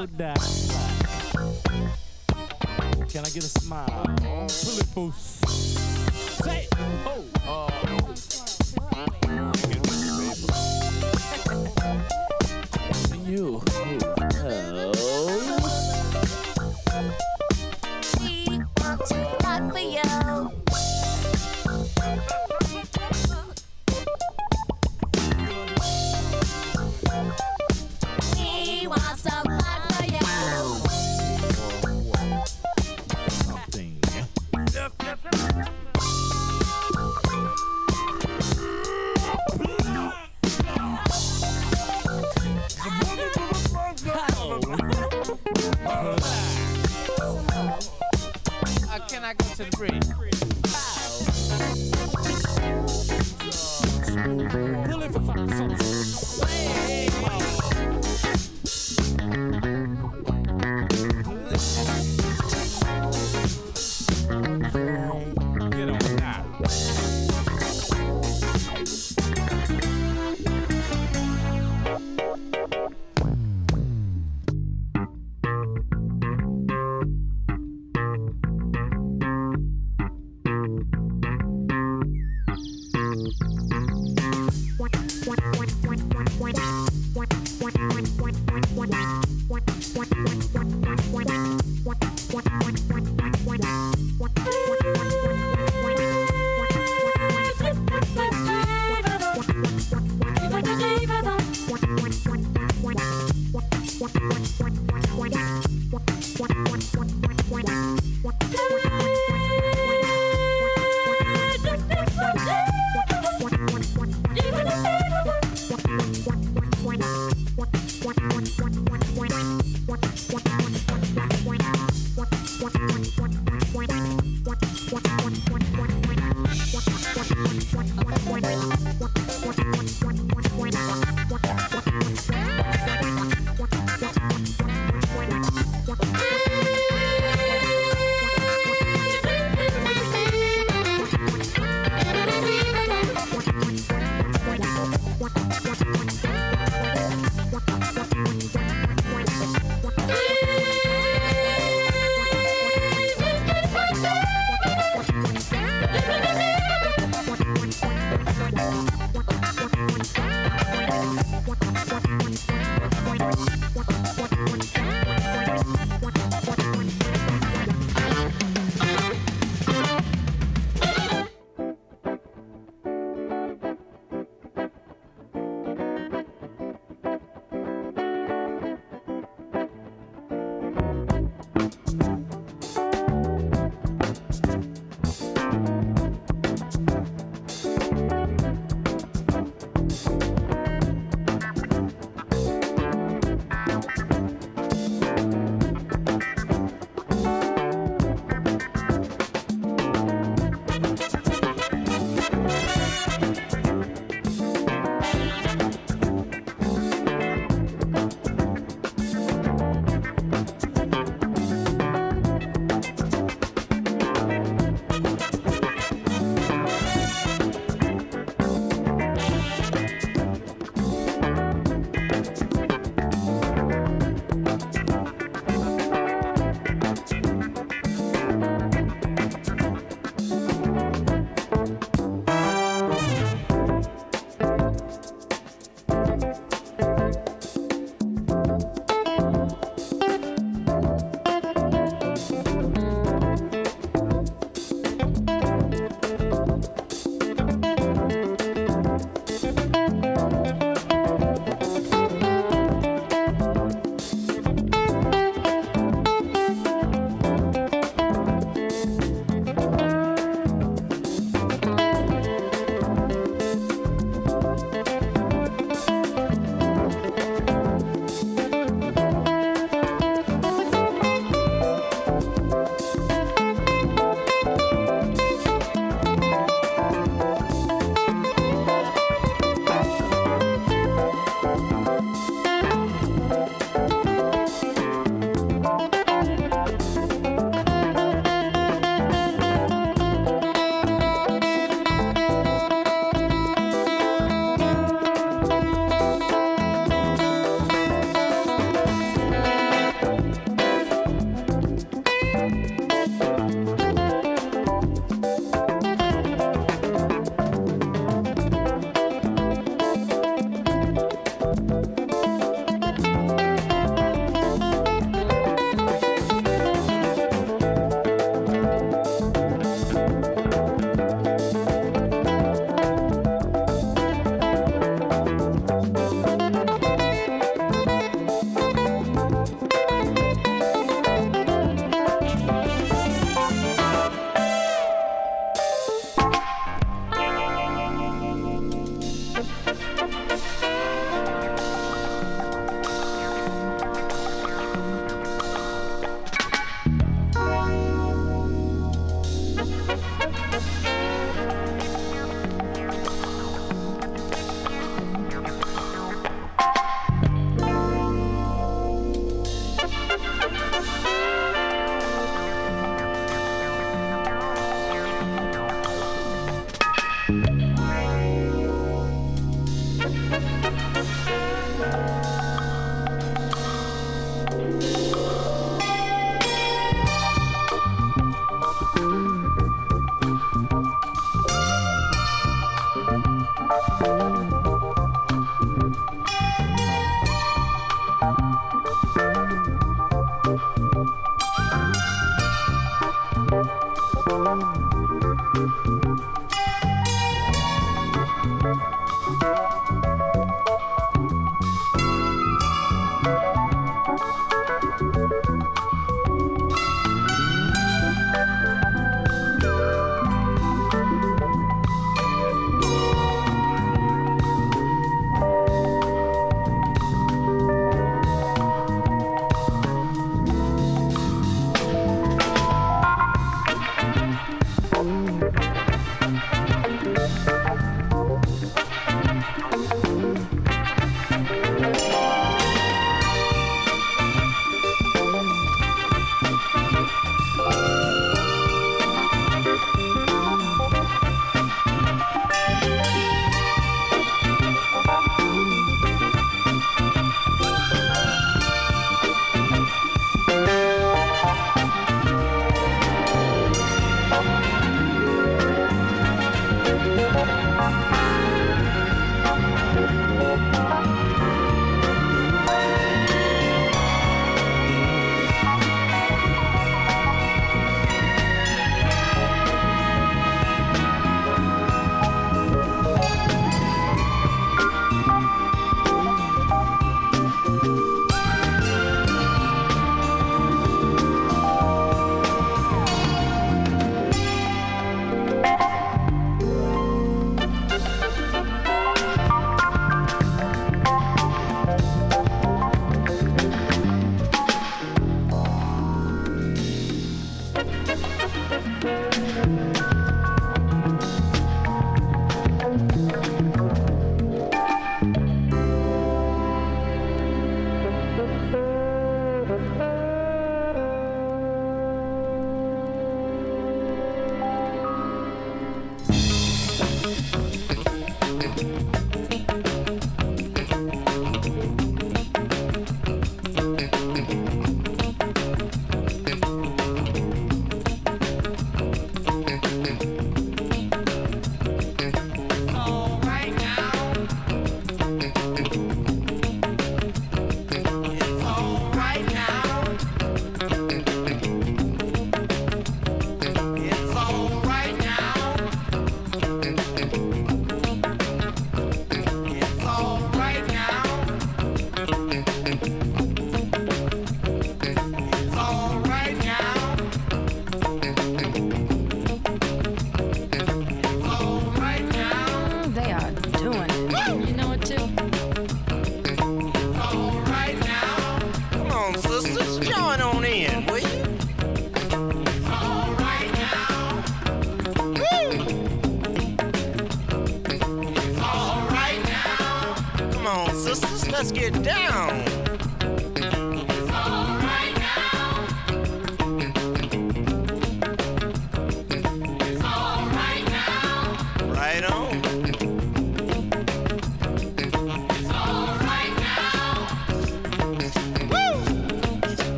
hold that. Can I get a smile? Pull it for Say oh. Uh. you.